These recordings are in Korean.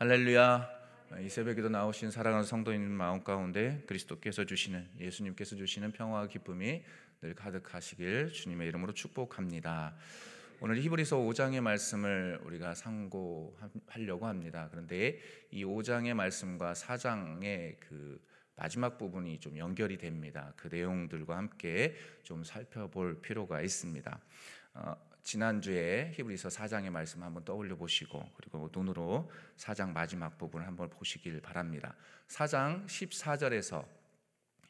할렐루야. 이 새벽에도 나오신 사랑하는 성도님 마음 가운데 그리스도께서 주시는 예수님께서 주시는 평화와 기쁨이 늘 가득하시길 주님의 이름으로 축복합니다. 오늘 히브리서 5장의 말씀을 우리가 상고하려고 합니다. 그런데 이 5장의 말씀과 4장의 그 마지막 부분이 좀 연결이 됩니다. 그 내용들과 함께 좀 살펴볼 필요가 있습니다. 어, 지난주에 히브리서 4장의 말씀 한번 떠올려 보시고 그리고 눈으로 4장 마지막 부분을 한번 보시길 바랍니다. 4장 14절에서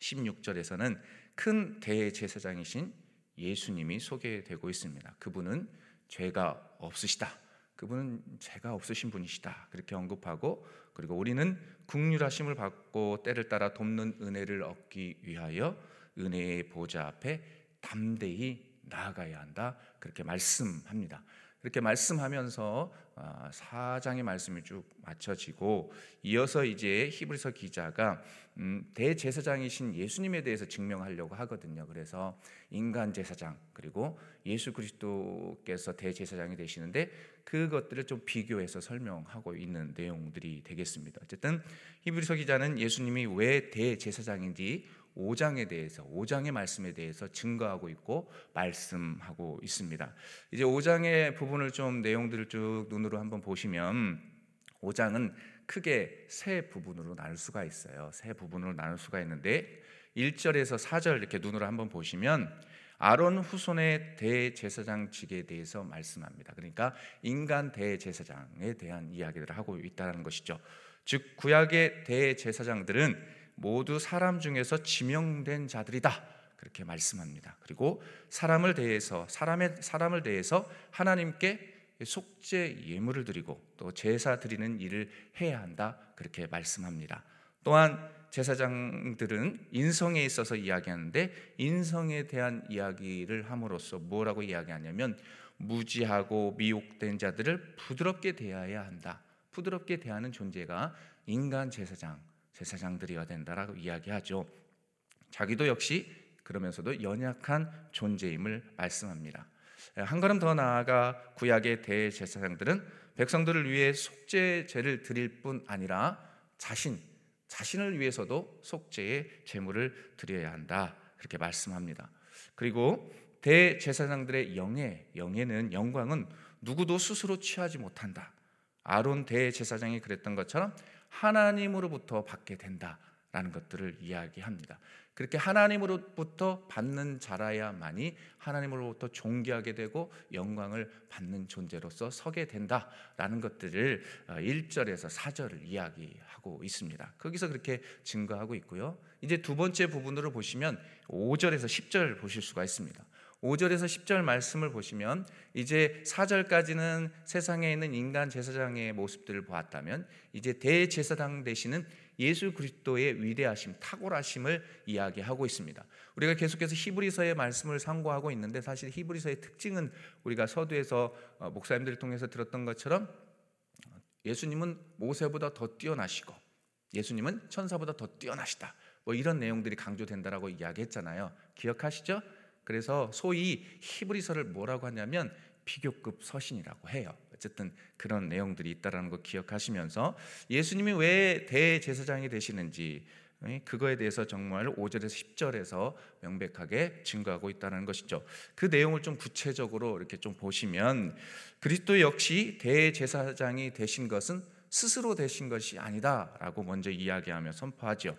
16절에서는 큰 대제사장이신 예수님이 소개되고 있습니다. 그분은 죄가 없으시다. 그분은 죄가 없으신 분이시다. 그렇게 언급하고 그리고 우리는 국률하심을 받고 때를 따라 돕는 은혜를 얻기 위하여 은혜의 보좌 앞에 담대히 나아가야 한다. 그렇게 말씀합니다. 그렇게 말씀하면서 아, 사장의 말씀이 쭉 맞춰지고 이어서 이제 히브리서 기자가 음, 대제사장이신 예수님에 대해서 증명하려고 하거든요. 그래서 인간 제사장 그리고 예수 그리스도께서 대제사장이 되시는데 그것들을 좀 비교해서 설명하고 있는 내용들이 되겠습니다. 어쨌든 히브리서 기자는 예수님이 왜 대제사장인지 5장에 대해서 5장의 말씀에 대해서 증거하고 있고 말씀하고 있습니다. 이제 5장의 부분을 좀 내용들을 쭉 눈으로 한번 보시면 5장은 크게 세 부분으로 나눌 수가 있어요. 세 부분으로 나눌 수가 있는데 1절에서 4절 이렇게 눈으로 한번 보시면 아론 후손의 대제사장직에 대해서 말씀합니다. 그러니까 인간 대제사장에 대한 이야기를 하고 있다는 것이죠. 즉 구약의 대제사장들은 모두 사람 중에서 지명된 자들이다. 그렇게 말씀합니다. 그리고 사람을 대해서 사람의 사람을 대해서 하나님께 속죄 예물을 드리고 또 제사 드리는 일을 해야 한다. 그렇게 말씀합니다. 또한 제사장들은 인성에 있어서 이야기하는데 인성에 대한 이야기를 함으로써 뭐라고 이야기하냐면 무지하고 미혹된 자들을 부드럽게 대해야 한다. 부드럽게 대하는 존재가 인간 제사장 제사장들이어야 된다라고 이야기하죠. 자기도 역시 그러면서도 연약한 존재임을 말씀합니다. 한 걸음 더 나아가 구약의 대제사장들은 백성들을 위해 속죄제를 드릴 뿐 아니라 자신 자신을 위해서도 속죄의 제물을 드려야 한다. 그렇게 말씀합니다. 그리고 대제사장들의 영예, 영예는 영광은 누구도 스스로 취하지 못한다. 아론 대제사장이 그랬던 것처럼 하나님으로부터 받게 된다라는 것들을 이야기합니다. 그렇게 하나님으로부터 받는 자라야만이 하나님으로부터 존귀하게 되고 영광을 받는 존재로서 서게 된다라는 것들을 1절에서 어, 4절을 이야기하고 있습니다. 거기서 그렇게 증거하고 있고요. 이제 두 번째 부분으로 보시면 5절에서 10절 보실 수가 있습니다. 5절에서 10절 말씀을 보시면 이제 4절까지는 세상에 있는 인간 제사장의 모습들을 보았다면 이제 대제사장 되시는 예수 그리스도의 위대하심, 탁월하심을 이야기하고 있습니다. 우리가 계속해서 히브리서의 말씀을 상고하고 있는데 사실 히브리서의 특징은 우리가 서두에서 어, 목사님들을 통해서 들었던 것처럼 예수님은 모세보다 더 뛰어나시고 예수님은 천사보다 더 뛰어나시다. 뭐 이런 내용들이 강조된다라고 이야기했잖아요. 기억하시죠? 그래서 소위 히브리서를 뭐라고 하냐면 비교급 서신이라고 해요. 어쨌든 그런 내용들이 있다라는 거 기억하시면서 예수님이 왜 대제사장이 되시는지 그거에 대해서 정말 5절에서 10절에서 명백하게 증거하고 있다는 것이죠. 그 내용을 좀 구체적으로 이렇게 좀 보시면 그리스도 역시 대제사장이 되신 것은 스스로 되신 것이 아니다라고 먼저 이야기하며 선포하죠.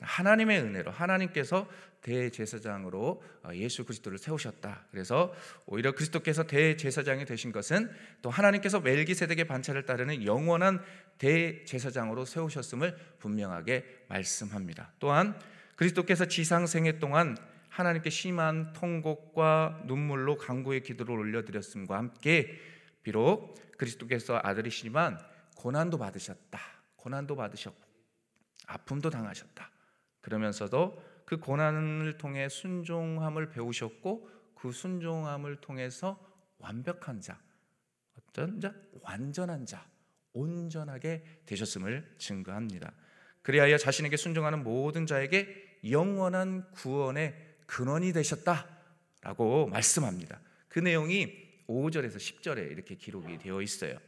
하나님의 은혜로 하나님께서 대제사장으로 어, 예수 그리스도를 세우셨다. 그래서 오히려 그리스도께서 대제사장이 되신 것은 또 하나님께서 멜기세덱의 반차를 따르는 영원한 대제사장으로 세우셨음을 분명하게 말씀합니다. 또한 그리스도께서 지상 생애 동안 하나님께 심한 통곡과 눈물로 강구의 기도를 올려드렸음과 함께 비록 그리스도께서 아들이시지만 고난도 받으셨다. 고난도 받으셨고 아픔도 당하셨다. 그러면서도 그 고난을 통해 순종함을 배우셨고 그 순종함을 통해서 완벽한 자, 어떤 자, 완전한 자, 온전하게 되셨음을 증거합니다. 그리하여 자신에게 순종하는 모든 자에게 영원한 구원의 근원이 되셨다라고 말씀합니다. 그 내용이 5절에서 10절에 이렇게 기록이 되어 있어요.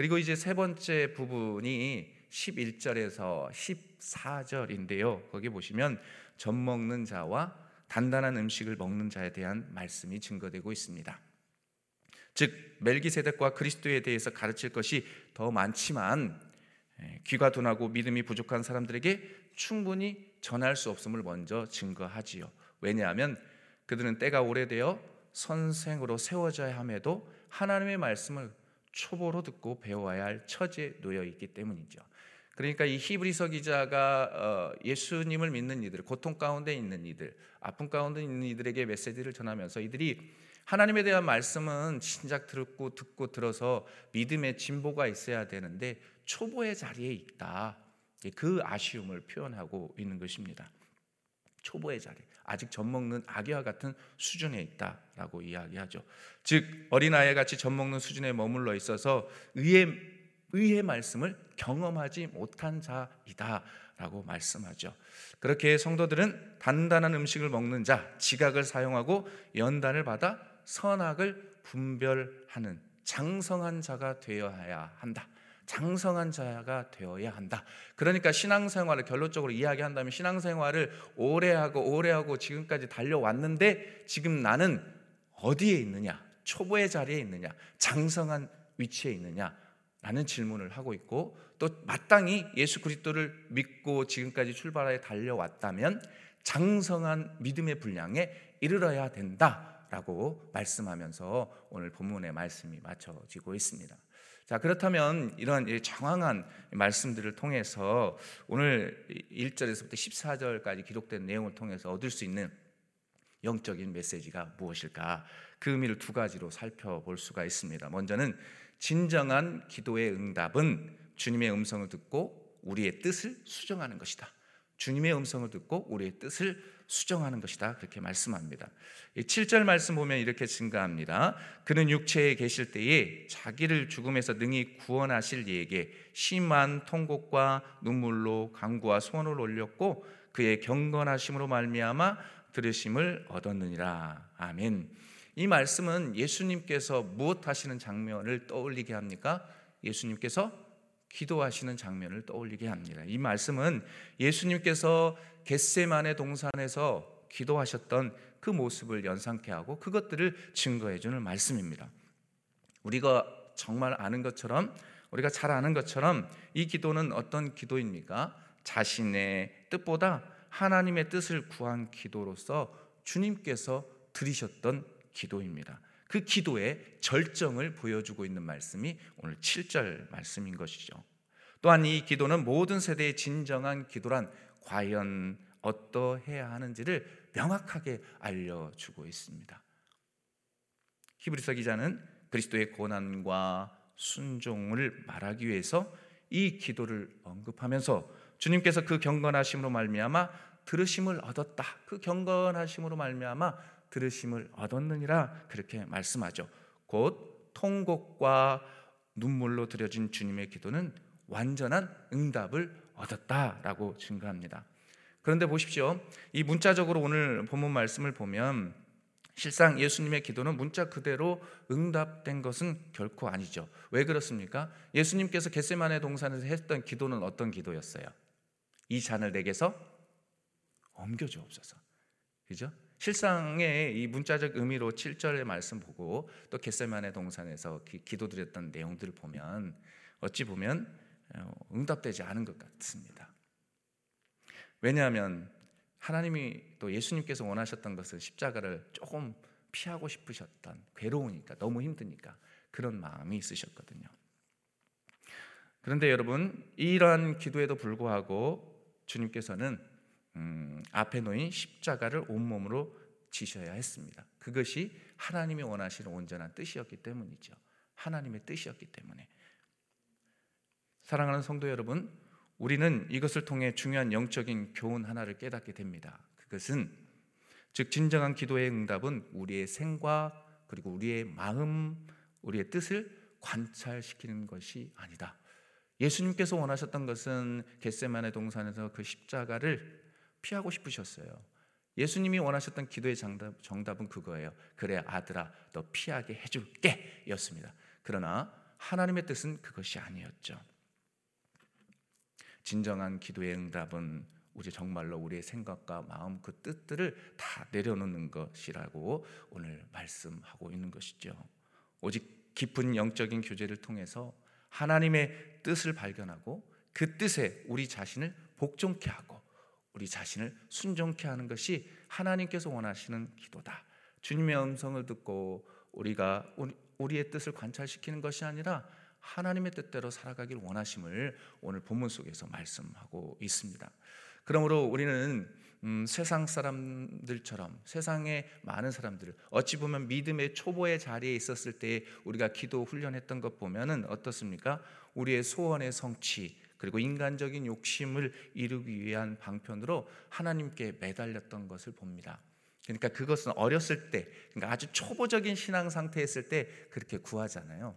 그리고 이제 세 번째 부분이 11절에서 14절인데요. 거기 보시면 젖 먹는 자와 단단한 음식을 먹는 자에 대한 말씀이 증거되고 있습니다. 즉 멜기세덱과 그리스도에 대해서 가르칠 것이 더 많지만 예, 귀가 둔하고 믿음이 부족한 사람들에게 충분히 전할 수 없음을 먼저 증거하지요. 왜냐하면 그들은 때가 오래되어 선생으로 세워져야 함에도 하나님의 말씀을 초보로 듣고 배워야 할 처지에 놓여 있기 때문이죠. 그러니까 이 히브리서 기자가 어, 예수님을 믿는 이들, 고통 가운데 있는 이들, 아픔 가운데 있는 이들에게 메시지를 전하면서 이들이 하나님에 대한 말씀은 진작 듣고 듣고 들어서 믿음의 진보가 있어야 되는데 초보의 자리에 있다. 그 아쉬움을 표현하고 있는 것입니다. 초보의 자리, 아직 젖 먹는 아기와 같은 수준에 있다라고 이야기하죠. 즉 어린아이 같이 젖 먹는 수준에 머물러 있어서 의의 의의 말씀을 경험하지 못한 자이다 라고 말씀하죠. 그렇게 성도들은 단단한 음식을 먹는 자, 지각을 사용하고 연단을 받아 선악을 분별하는 장성한 자가 되어야 한다. 장성한 자가 되어야 한다. 그러니까 신앙생활을 결론적으로 이야기한다면 신앙생활을 오래 하고 오래 하고 지금까지 달려왔는데 지금 나는 어디에 있느냐? 초보의 자리에 있느냐? 장성한 위치에 있느냐? 라는 질문을 하고 있고 또 마땅히 예수 그리스도를 믿고 지금까지 출발하여 달려왔다면 장성한 믿음의 분량에 이르러야 된다라고 말씀하면서 오늘 본문의 말씀이 맞춰지고 있습니다. 자, 그렇다면 이런 정황한 말씀들을 통해서 오늘 1절에서부터 14절까지 기록된 내용을 통해서 얻을 수 있는 영적인 메시지가 무엇일까? 그 의미를 두 가지로 살펴볼 수가 있습니다. 먼저는 진정한 기도의 응답은 주님의 음성을 듣고 우리의 뜻을 수정하는 것이다. 주님의 음성을 듣고 우리의 뜻을 수정하는 것이다. 그렇게 말씀합니다. 7절 말씀 보면 이렇게 증가합니다. 그는 육체에 계실 때에 자기를 죽음에서 능히 구원하실 이에게 심한 통곡과 눈물로 강구와 소원을 올렸고 그의 경건하심으로 말미암아 들으심을 얻었느니라. 아멘. 이 말씀은 예수님께서 무엇 하시는 장면을 떠올리게 합니까? 예수님께서 기도하시는 장면을 떠올리게 합니다. 이 말씀은 예수님께서 겟세만의 동산에서 기도하셨던 그 모습을 연상케 하고 그것들을 증거해 주는 말씀입니다. 우리가 정말 아는 것처럼 우리가 잘 아는 것처럼 이 기도는 어떤 기도입니까? 자신의 뜻보다 하나님의 뜻을 구한 기도로서 주님께서 들으셨던 기도입니다. 그 기도의 절정을 보여주고 있는 말씀이 오늘 7절 말씀인 것이죠. 또한 이 기도는 모든 세대의 진정한 기도란 과연 어떠해야 하는지를 명확하게 알려주고 있습니다. 히브리서 기자는 그리스도의 고난과 순종을 말하기 위해서 이 기도를 언급하면서 주님께서 그 경건하심으로 말미암아 들으심을 얻었다. 그 경건하심으로 말미암아 들으심을 얻었느니라 그렇게 말씀하죠. 곧 통곡과 눈물로 드려진 주님의 기도는 완전한 응답을 얻었다라고 증거합니다. 그런데 보십시오. 이 문자적으로 오늘 본문 말씀을 보면 실상 예수님의 기도는 문자 그대로 응답된 것은 결코 아니죠. 왜 그렇습니까? 예수님께서 겟세마네 동산에서 했던 기도는 어떤 기도였어요? 이 잔을 내게서 옮겨 주옵소서. 그죠? 실상의 이 문자적 의미로 7절의 말씀 보고 또 겟세만의 동산에서 기 도드렸던 내용들을 보면 어찌 보면 어, 응답되지 않은 것 같습니다. 왜냐하면 하나님이 또 예수님께서 원하셨던 것은 십자가를 조금 피하고 싶으셨던 괴로우니까 너무 힘드니까 그런 마음이 있으셨거든요. 그런데 여러분 이러한 기도에도 불구하고 주님께서는 음, 앞에 놓인 십자가를 온몸으로 지셔야 했습니다. 그것이 하나님이 원하시는 온전한 뜻이었기 때문이죠. 하나님의 뜻이었기 때문에. 사랑하는 성도 여러분, 우리는 이것을 통해 중요한 영적인 교훈 하나를 깨닫게 됩니다. 그것은 즉 진정한 기도의 응답은 우리의 생과 그리고 우리의 마음, 우리의 뜻을 관찰시키는 것이 아니다. 예수님께서 원하셨던 것은 겟세만의 동산에서 그 십자가를 피하고 싶으셨어요. 예수님이 원하셨던 기도의 정답, 정답은 그거예요. 그래 아들아 너 피하게 해줄게 였습니다. 그러나 하나님의 뜻은 그것이 아니었죠. 진정한 기도의 응답은 우리 정말로 우리의 생각과 마음 그 뜻들을 다 내려놓는 것이라고 오늘 말씀하고 있는 것이죠. 오직 깊은 영적인 교제를 통해서 하나님의 뜻을 발견하고 그 뜻에 우리 자신을 복종케 하고 우리 자신을 순종케 하는 것이 하나님께서 원하시는 기도다. 주님의 음성을 듣고 우리가 우리의 뜻을 관찰시키는 것이 아니라 하나님의 뜻대로 살아가길 원하심을 오늘 본문 속에서 말씀하고 있습니다. 그러므로 우리는 음, 세상 사람들처럼 세상의 많은 사람들을 어찌 보면 믿음의 초보의 자리에 있었을 때 우리가 기도 훈련했던 것 보면은 어떻습니까? 우리의 소원의 성취 그리고 인간적인 욕심을 이루기 위한 방편으로 하나님께 매달렸던 것을 봅니다. 그러니까 그것은 어렸을 때, 그러니까 아주 초보적인 신앙 상태에 있을 때 그렇게 구하잖아요.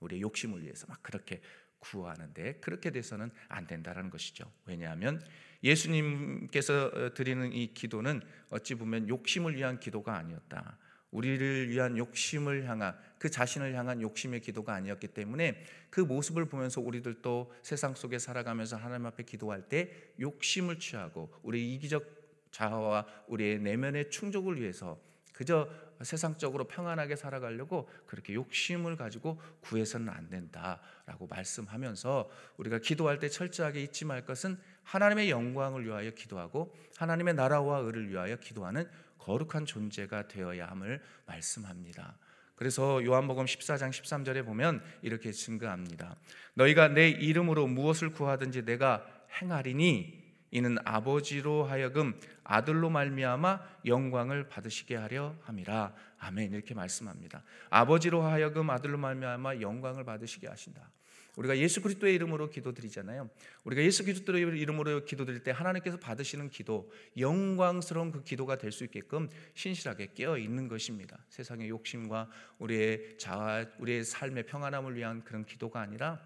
우리의 욕심을 위해서 막 그렇게 구하는데 그렇게 돼서는 안 된다라는 것이죠. 왜냐하면 예수님께서 드리는 이 기도는 어찌 보면 욕심을 위한 기도가 아니었다. 우리를 위한 욕심을 향한 그 자신을 향한 욕심의 기도가 아니었기 때문에 그 모습을 보면서 우리들도 세상 속에 살아가면서 하나님 앞에 기도할 때 욕심을 취하고 우리 이기적 자아와 우리의 내면의 충족을 위해서 그저 세상적으로 평안하게 살아가려고 그렇게 욕심을 가지고 구해서는 안 된다라고 말씀하면서 우리가 기도할 때 철저하게 잊지 말 것은 하나님의 영광을 위하여 기도하고 하나님의 나라와 의를 위하여 기도하는 거룩한 존재가 되어야 함을 말씀합니다. 그래서 요한복음 14장 13절에 보면 이렇게 증거합니다. 너희가 내 이름으로 무엇을 구하든지 내가 행하리니 이는 아버지로 하여금 아들로 말미암아 영광을 받으시게 하려 함이라. 아멘. 이렇게 말씀합니다. 아버지로 하여금 아들로 말미암아 영광을 받으시게 하신다. 우리가 예수 그리스도의 이름으로 기도드리잖아요. 우리가 예수 그리스도의 이름으로 기도드릴 때 하나님께서 받으시는 기도, 영광스러운 그 기도가 될 수 있게끔 신실하게 깨어 있는 것입니다. 세상의 욕심과 우리의 자아, 우리의 삶의 평안함을 위한 그런 기도가 아니라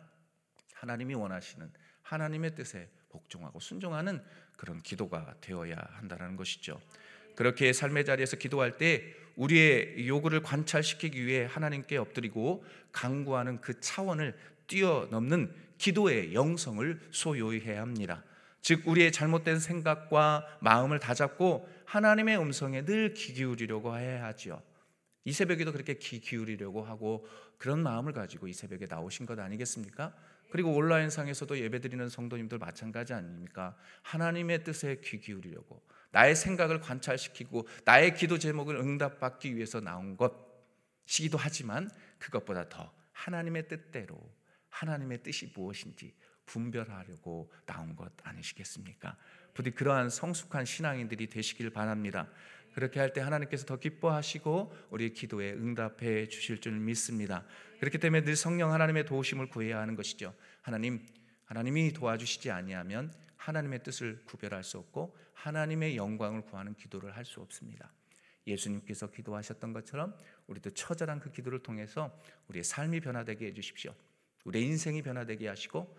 하나님이 원하시는 하나님의 뜻에 복종하고 순종하는 그런 기도가 되어야 한다는 것이죠. 그렇게 삶의 자리에서 기도할 때 우리의 요구를 관찰시키기 위해 하나님께 엎드리고 강구하는 그 차원을 뛰어넘는 기도의 영성을 소유해야 합니다. 즉 우리의 잘못된 생각과 마음을 다잡고 하나님의 음성에 늘 귀 기울이려고 해야 하지요. 이 새벽에도 그렇게 귀 기울이려고 하고 그런 마음을 가지고 이 새벽에 나오신 것 아니겠습니까? 그리고 온라인상에서도 예배드리는 성도님들 마찬가지 아닙니까? 하나님의 뜻에 귀 기울이려고 나의 생각을 관찰시키고 나의 기도 제목을 응답받기 위해서 나온 것이기도 하지만 그것보다 더 하나님의 뜻대로 하나님의 뜻이 무엇인지 분별하려고 나온 것 아니시겠습니까? 부디 그러한 성숙한 신앙인들이 되시길 바랍니다. 그렇게 할 때 하나님께서 더 기뻐하시고 우리 기도에 응답해 주실 줄 믿습니다. 그렇기 때문에 늘 성령 하나님의 도우심을 구해야 하는 것이죠. 하나님, 하나님이 도와주시지 아니하면 하나님의 뜻을 구별할 수 없고 하나님의 영광을 구하는 기도를 할 수 없습니다. 예수님께서 기도하셨던 것처럼 우리도 처절한 그 기도를 통해서 우리의 삶이 변화되게 해 주십시오. 우리의 인생이 변화되게 하시고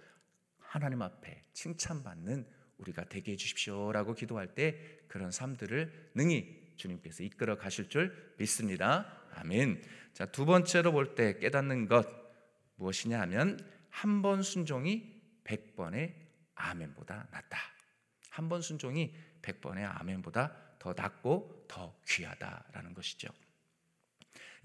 하나님 앞에 칭찬받는 우리가 되게 해 주십시오라고 기도할 때 그런 삶들을 능히 주님께서 이끌어 가실 줄 믿습니다. 아멘. 자, 두 번째로 볼 때 깨닫는 것 무엇이냐 하면 한 번 순종이 백 번의 아멘보다 낫다. 한 번 순종이 백 번의 아멘보다 더 낫고 더 귀하다라는 것이죠.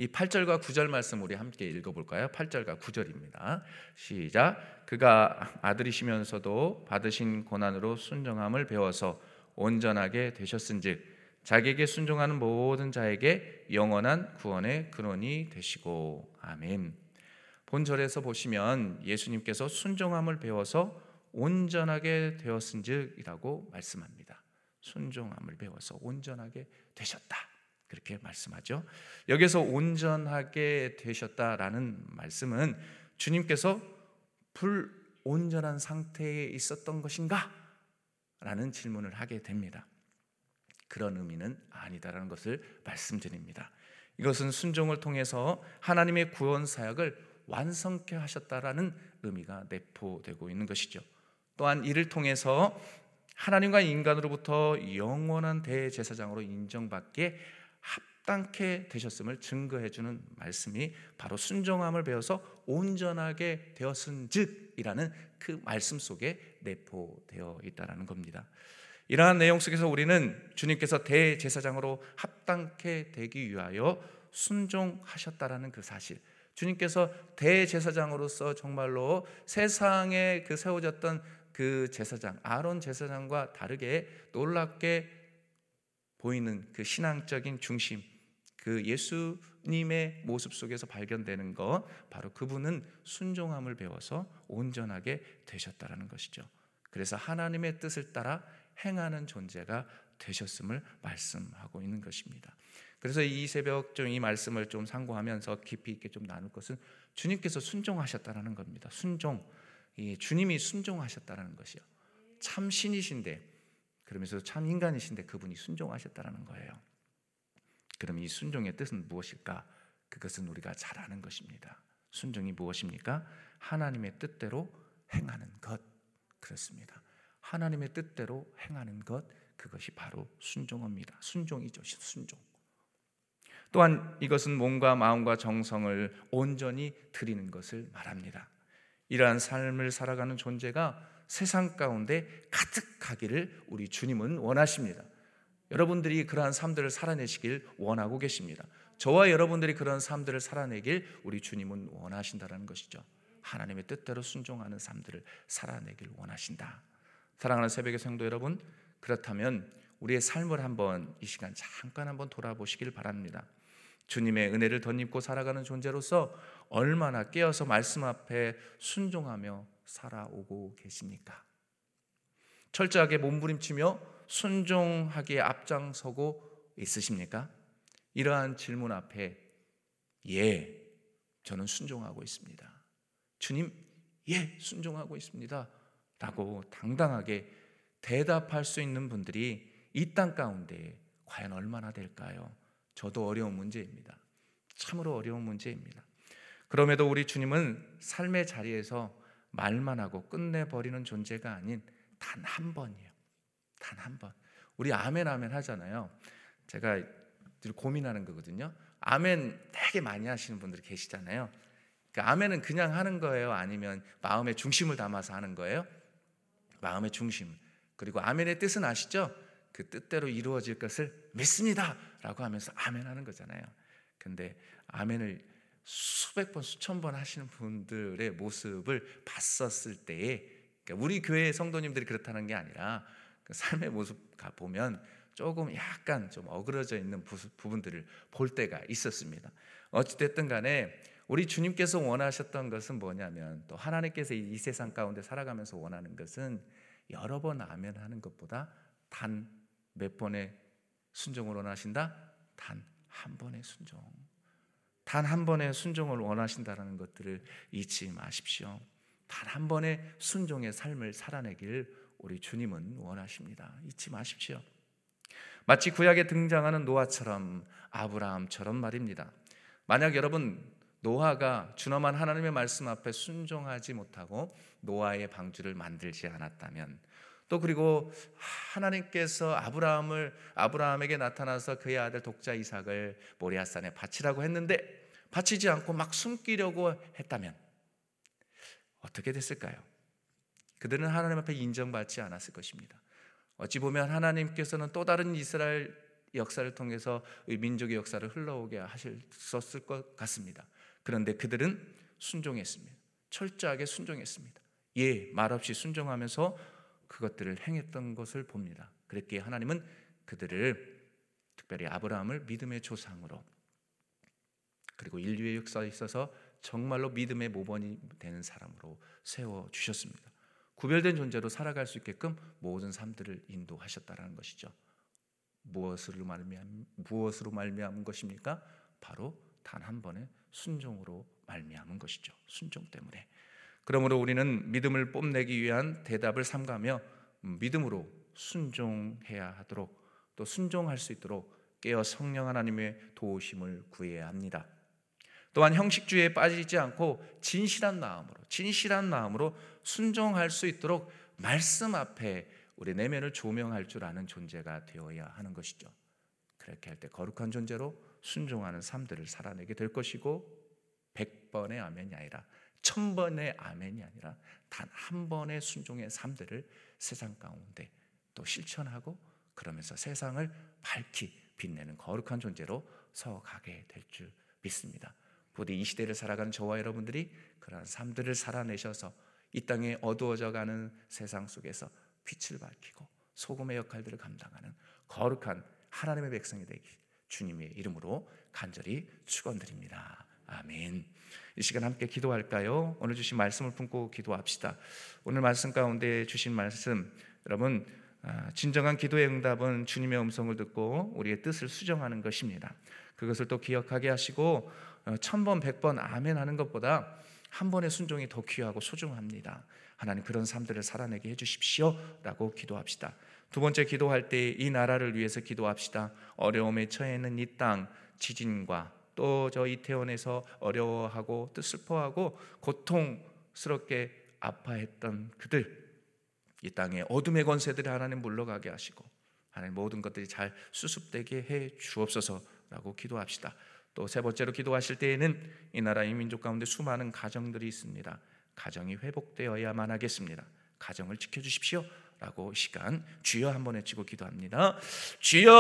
이 8절과 9절 말씀 우리 함께 읽어 볼까요? 8절과 9절입니다. 시작. 그가 아들이시면서도 받으신 고난으로 순정함을 배워서 온전하게 되셨은즉 자기에게 순종하는 모든 자에게 영원한 구원의 근원이 되시고 아멘. 본절에서 보시면 예수님께서 순종함을 배워서 온전하게 되었은즉이라고 말씀합니다. 순종함을 배워서 온전하게 되셨다. 그렇게 말씀하죠. 여기서 온전하게 되셨다라는 말씀은 주님께서 불온전한 상태에 있었던 것인가? 라는 질문을 하게 됩니다. 그런 의미는 아니다라는 것을 말씀드립니다. 이것은 순종을 통해서 하나님의 구원 사역을 완성케 하셨다라는 의미가 내포되고 있는 것이죠. 또한 이를 통해서 하나님과 인간으로부터 영원한 대제사장으로 인정받게 합당케 되셨음을 증거해 주는 말씀이 바로 순종함을 배워서 온전하게 되었은즉이라는 그 말씀 속에 내포되어 있다라는 겁니다. 이러한 내용 속에서 우리는 주님께서 대제사장으로 합당케 되기 위하여 순종하셨다라는 그 사실, 주님께서 대제사장으로서 정말로 세상에 그 세워졌던 그 제사장 아론 제사장과 다르게 놀랍게 보이는 그 신앙적인 중심, 그 예수님의 모습 속에서 발견되는 것, 바로 그분은 순종함을 배워서 온전하게 되셨다라는 것이죠. 그래서 하나님의 뜻을 따라 행하는 존재가 되셨음을 말씀하고 있는 것입니다. 그래서 이 새벽 좀 이 말씀을 좀 상고하면서 깊이 있게 좀 나눌 것은 주님께서 순종하셨다라는 겁니다. 순종, 주님이 순종하셨다라는 것이요. 참 신이신데 그러면서 참 인간이신데 그분이 순종하셨다라는 거예요. 그럼 이 순종의 뜻은 무엇일까? 그것은 우리가 잘 아는 것입니다. 순종이 무엇입니까? 하나님의 뜻대로 행하는 것. 그렇습니다. 하나님의 뜻대로 행하는 것 그것이 바로 순종입니다. 순종이죠. 순종. 또한 이것은 몸과 마음과 정성을 온전히 드리는 것을 말합니다. 이러한 삶을 살아가는 존재가 세상 가운데 가득하기를 우리 주님은 원하십니다. 여러분들이 그러한 삶들을 살아내시길 원하고 계십니다. 저와 여러분들이 그런 삶들을 살아내길 우리 주님은 원하신다라는 것이죠. 하나님의 뜻대로 순종하는 삶들을 살아내길 원하신다. 사랑하는 새벽의 성도 여러분, 그렇다면 우리의 삶을 한번 이 시간 잠깐 한번 돌아보시길 바랍니다. 주님의 은혜를 덧입고 살아가는 존재로서 얼마나 깨어서 말씀 앞에 순종하며 살아오고 계십니까? 철저하게 몸부림치며 순종하기에 앞장서고 있으십니까? 이러한 질문 앞에 예, 저는 순종하고 있습니다. 주님, 예, 순종하고 있습니다. 라고 당당하게 대답할 수 있는 분들이 이 땅 가운데 과연 얼마나 될까요? 저도 어려운 문제입니다. 참으로 어려운 문제입니다. 그럼에도 우리 주님은 삶의 자리에서 말만 하고 끝내버리는 존재가 아닌 단 한 번이에요. 단 한 번. 우리 아멘 아멘 하잖아요. 제가 고민하는 거거든요. 아멘 되게 많이 하시는 분들이 계시잖아요. 그러니까 아멘은 그냥 하는 거예요? 아니면 마음의 중심을 담아서 하는 거예요? 마음의 중심. 그리고 아멘의 뜻은 아시죠? 그 뜻대로 이루어질 것을 믿습니다 라고 하면서 아멘 하는 거잖아요. 근데 아멘을 수백 번, 수천 번 하시는 분들의 모습을 봤었을 때에 그러니까 우리 교회 성도님들이 그렇다는 게 아니라 그 삶의 모습 보면 조금 약간 좀 어그러져 있는 부분들을 볼 때가 있었습니다. 어찌됐든 간에 우리 주님께서 원하셨던 것은 뭐냐면 또 하나님께서 이 세상 가운데 살아가면서 원하는 것은 여러 번 아멘 하는 것보다 단 몇 번의 순종을 원하신다? 단 한 번의 순종. 단 한 번의 순종을 원하신다는 것들을 잊지 마십시오. 단 한 번의 순종의 삶을 살아내길 우리 주님은 원하십니다. 잊지 마십시오. 마치 구약에 등장하는 노아처럼 아브라함처럼 말입니다. 만약 여러분 노아가 준엄한 하나님의 말씀 앞에 순종하지 못하고 노아의 방주를 만들지 않았다면 또 그리고 하나님께서 아브라함을 아브라함에게 나타나서 그의 아들 독자 이삭을 모리아산에 바치라고 했는데 바치지 않고 막 숨기려고 했다면 어떻게 됐을까요? 그들은 하나님 앞에 인정받지 않았을 것입니다. 어찌 보면 하나님께서는 또 다른 이스라엘 역사를 통해서 민족의 역사를 흘러오게 하셨을 것 같습니다. 그런데 그들은 순종했습니다. 철저하게 순종했습니다. 예, 말없이 순종하면서 그것들을 행했던 것을 봅니다. 그랬기에 하나님은 그들을 특별히 아브라함을 믿음의 조상으로 그리고 인류의 역사에 있어서 정말로 믿음의 모범이 되는 사람으로 세워 주셨습니다. 구별된 존재로 살아갈 수 있게끔 모든 삶들을 인도하셨다라는 것이죠. 무엇으로 말미암 무엇으로 말미암은 것입니까? 바로 단 한 번의 순종으로 말미암은 것이죠. 순종 때문에. 그러므로 우리는 믿음을 뽐내기 위한 대답을 삼가며 믿음으로 순종해야 하도록 또 순종할 수 있도록 깨어 성령 하나님의 도우심을 구해야 합니다. 또한 형식주의에 빠지지 않고 진실한 마음으로 진실한 마음으로 순종할 수 있도록 말씀 앞에 우리 내면을 조명할 줄 아는 존재가 되어야 하는 것이죠. 그렇게 할 때 거룩한 존재로 순종하는 삶들을 살아내게 될 것이고 100번의 아멘이 아니라 1000번의 아멘이 아니라 단 한 번의 순종의 삶들을 세상 가운데 또 실천하고 그러면서 세상을 밝히 빛내는 거룩한 존재로 서가게 될 줄 믿습니다. 부디 이 시대를 살아가는 저와 여러분들이 그러한 삶들을 살아내셔서 이 땅에 어두워져 가는 세상 속에서 빛을 밝히고 소금의 역할들을 감당하는 거룩한 하나님의 백성이 되기 주님의 이름으로 간절히 축원드립니다. 아멘. 이 시간 함께 기도할까요? 오늘 주신 말씀을 품고 기도합시다. 오늘 말씀 가운데 주신 말씀 여러분 아, 진정한 기도의 응답은 주님의 음성을 듣고 우리의 뜻을 수정하는 것입니다. 그것을 또 기억하게 하시고 어, 천번 백번 아멘 하는 것보다 한 번의 순종이 더 귀하고 소중합니다. 하나님 그런 삶들을 살아내게 해 주십시오라고 기도합시다. 두 번째 기도할 때 이 나라를 위해서 기도합시다. 어려움에 처해 있는 이 땅 지진과 또 저 이태원에서 어려워하고 또 슬퍼하고 고통스럽게 아파했던 그들 이 땅에 어둠의 권세들이 하나님 물러가게 하시고 하나님 모든 것들이 잘 수습되게 해 주옵소서라고 기도합시다. 또 세 번째로 기도하실 때에는 이 나라 이 민족 가운데 수많은 가정들이 있습니다. 가정이 회복되어야만 하겠습니다. 가정을 지켜 주십시오. 라고 시간 주여 한번 외치고 기도합니다. 주여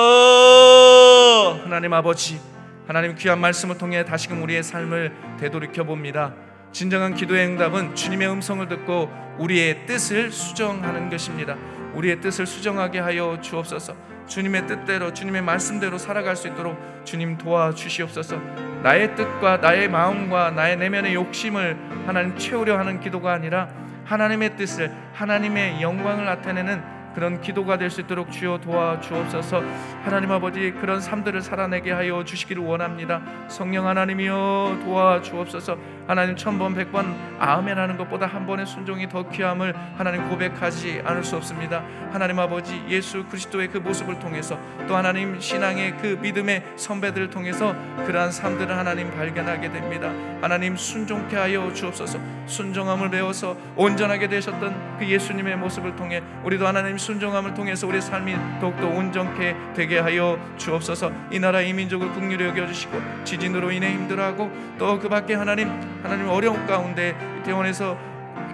하나님 아버지 하나님 귀한 말씀을 통해 다시금 우리의 삶을 되돌이켜 봅니다. 진정한 기도의 응답은 주님의 음성을 듣고 우리의 뜻을 수정하는 것입니다. 우리의 뜻을 수정하게 하여 주옵소서. 주님의 뜻대로 주님의 말씀대로 살아갈 수 있도록 주님 도와 주시옵소서. 나의 뜻과 나의 마음과 나의 내면의 욕심을 하나님 채우려 하는 기도가 아니라 하나님의 뜻을 하나님의 영광을 나타내는 그런 기도가 될 수 있도록 주여 도와 주옵소서. 하나님 아버지 그런 삶들을 살아내게 하여 주시기를 원합니다. 성령 하나님이여 도와 주옵소서. 하나님 천번 백번 아멘 하는 것보다 한 번의 순종이 더 귀함을 하나님 고백하지 않을 수 없습니다. 하나님 아버지 예수 그리스도의 그 모습을 통해서 또 하나님 신앙의 그 믿음의 선배들을 통해서 그러한 삶들을 하나님 발견하게 됩니다. 하나님 순종케 하여 주옵소서. 순종함을 배워서 온전하게 되셨던 그 예수님의 모습을 통해 우리도 하나님 순종함을 통해서 우리 삶이 더욱더 온전케 되게 하여 주옵소서. 이 나라 이 민족을 국률히 여겨 주시고 지진으로 인해 힘들어하고 또 그 밖에 하나님 하나님 어려움 가운데 대원에서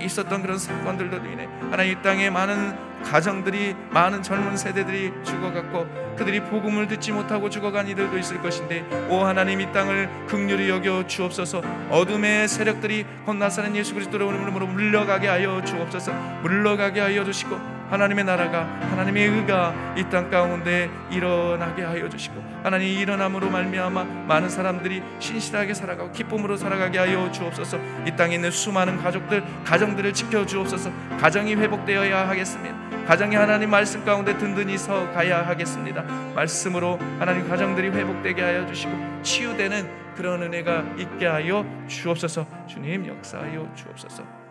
있었던 그런 사건들로 인해 하나님 이 땅에 많은 가정들이 많은 젊은 세대들이 죽어갔고 그들이 복음을 듣지 못하고 죽어간 이들도 있을 것인데 오 하나님 이 땅을 극률히 여겨 주옵소서 어둠의 세력들이 혼나사는 예수 그리스도로 이름으로 물러가게 하여 주옵소서 물러가게 하여 주시고 하나님의 나라가 하나님의 의가 이 땅 가운데 일어나게 하여 주시고 하나님 일어남으로 말미암아 많은 사람들이 신실하게 살아가고 기쁨으로 살아가게 하여 주옵소서. 이 땅에 있는 수많은 가족들 가정들을 지켜 주옵소서. 가정이 회복되어야 하겠습니다. 가정이 하나님 말씀 가운데 든든히 서 가야 하겠습니다. 말씀으로 하나님 가정들이 회복되게 하여 주시고 치유되는 그런 은혜가 있게 하여 주옵소서. 주님 역사하여 주옵소서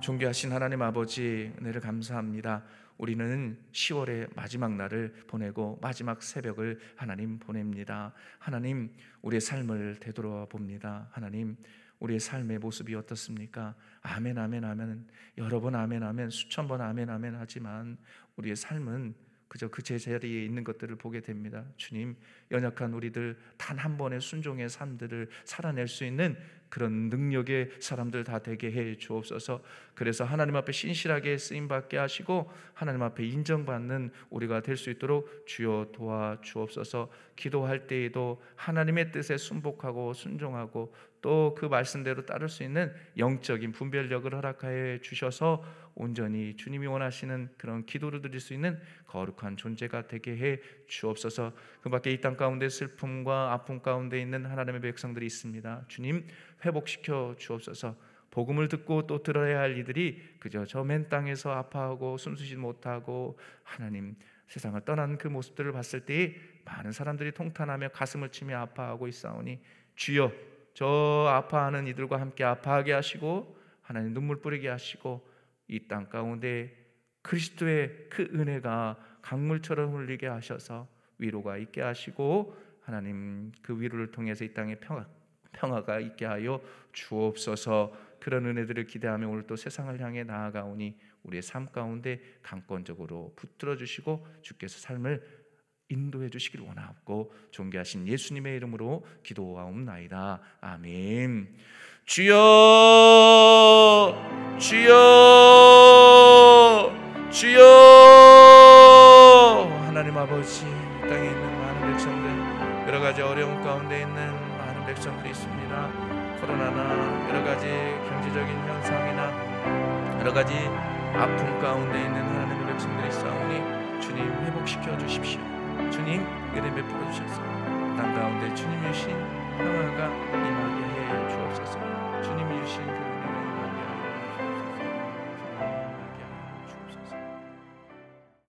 존귀하신 하나님 아버지 은혜를 감사합니다. 우리는 10월의 마지막 날을 보내고 마지막 새벽을 하나님 보냅니다. 하나님 우리의 삶을 되돌아 봅니다. 하나님 우리의 삶의 모습이 어떻습니까? 아멘 아멘 아멘 여러 번 아멘 아멘 수천 번 아멘 아멘 하지만 우리의 삶은 그저 그 제자리에 있는 것들을 보게 됩니다. 주님, 연약한 우리들 단 한 번의 순종의 삶들을 살아낼 수 있는 그런 능력의 사람들 다 되게 해 주옵소서. 그래서 하나님 앞에 신실하게 쓰임 받게 하시고 하나님 앞에 인정받는 우리가 될 수 있도록 주여 도와 주옵소서. 기도할 때에도 하나님의 뜻에 순복하고 순종하고 또 그 말씀대로 따를 수 있는 영적인 분별력을 허락하여 주셔서 온전히 주님이 원하시는 그런 기도를 드릴 수 있는 거룩한 존재가 되게 해 주옵소서. 그 밖에 이 땅 가운데 슬픔과 아픔 가운데 있는 하나님의 백성들이 있습니다. 주님 회복시켜 주옵소서. 복음을 듣고 또 들어야 할 이들이 그저 저 맨 땅에서 아파하고 숨쉬지 못하고 하나님 세상을 떠난 그 모습들을 봤을 때 많은 사람들이 통탄하며 가슴을 치며 아파하고 있사오니 주여 저 아파하는 이들과 함께 아파하게 하시고 하나님 눈물 뿌리게 하시고 이 땅 가운데 그리스도의 그 은혜가 강물처럼 흘리게 하셔서 위로가 있게 하시고 하나님 그 위로를 통해서 이 땅에 평화 평화가 있게 하여 주옵소서. 그런 은혜들을 기대하며 오늘 또 세상을 향해 나아가오니 우리의 삶 가운데 강권적으로 붙들어 주시고 주께서 삶을 인도해 주시길 원하옵고 존귀하신 예수님의 이름으로 기도하옵나이다. 아멘. 주여 주여 주여 하나님 아버지 이 땅에 있는 많은 백성들 여러 가지 어려움 가운데 있는 많은 백성들이 있습니다. 코로나나 여러 가지 경제적인 현상이나 여러 가지 아픔 가운데 있는 하나님의 백성들이 있사오니 주님 회복시켜 주십시오. 주님 은혜 베풀어 주셔서 땅 가운데 주님이 주신 평화가 임하게 해 주옵소서. 주님이 주신 그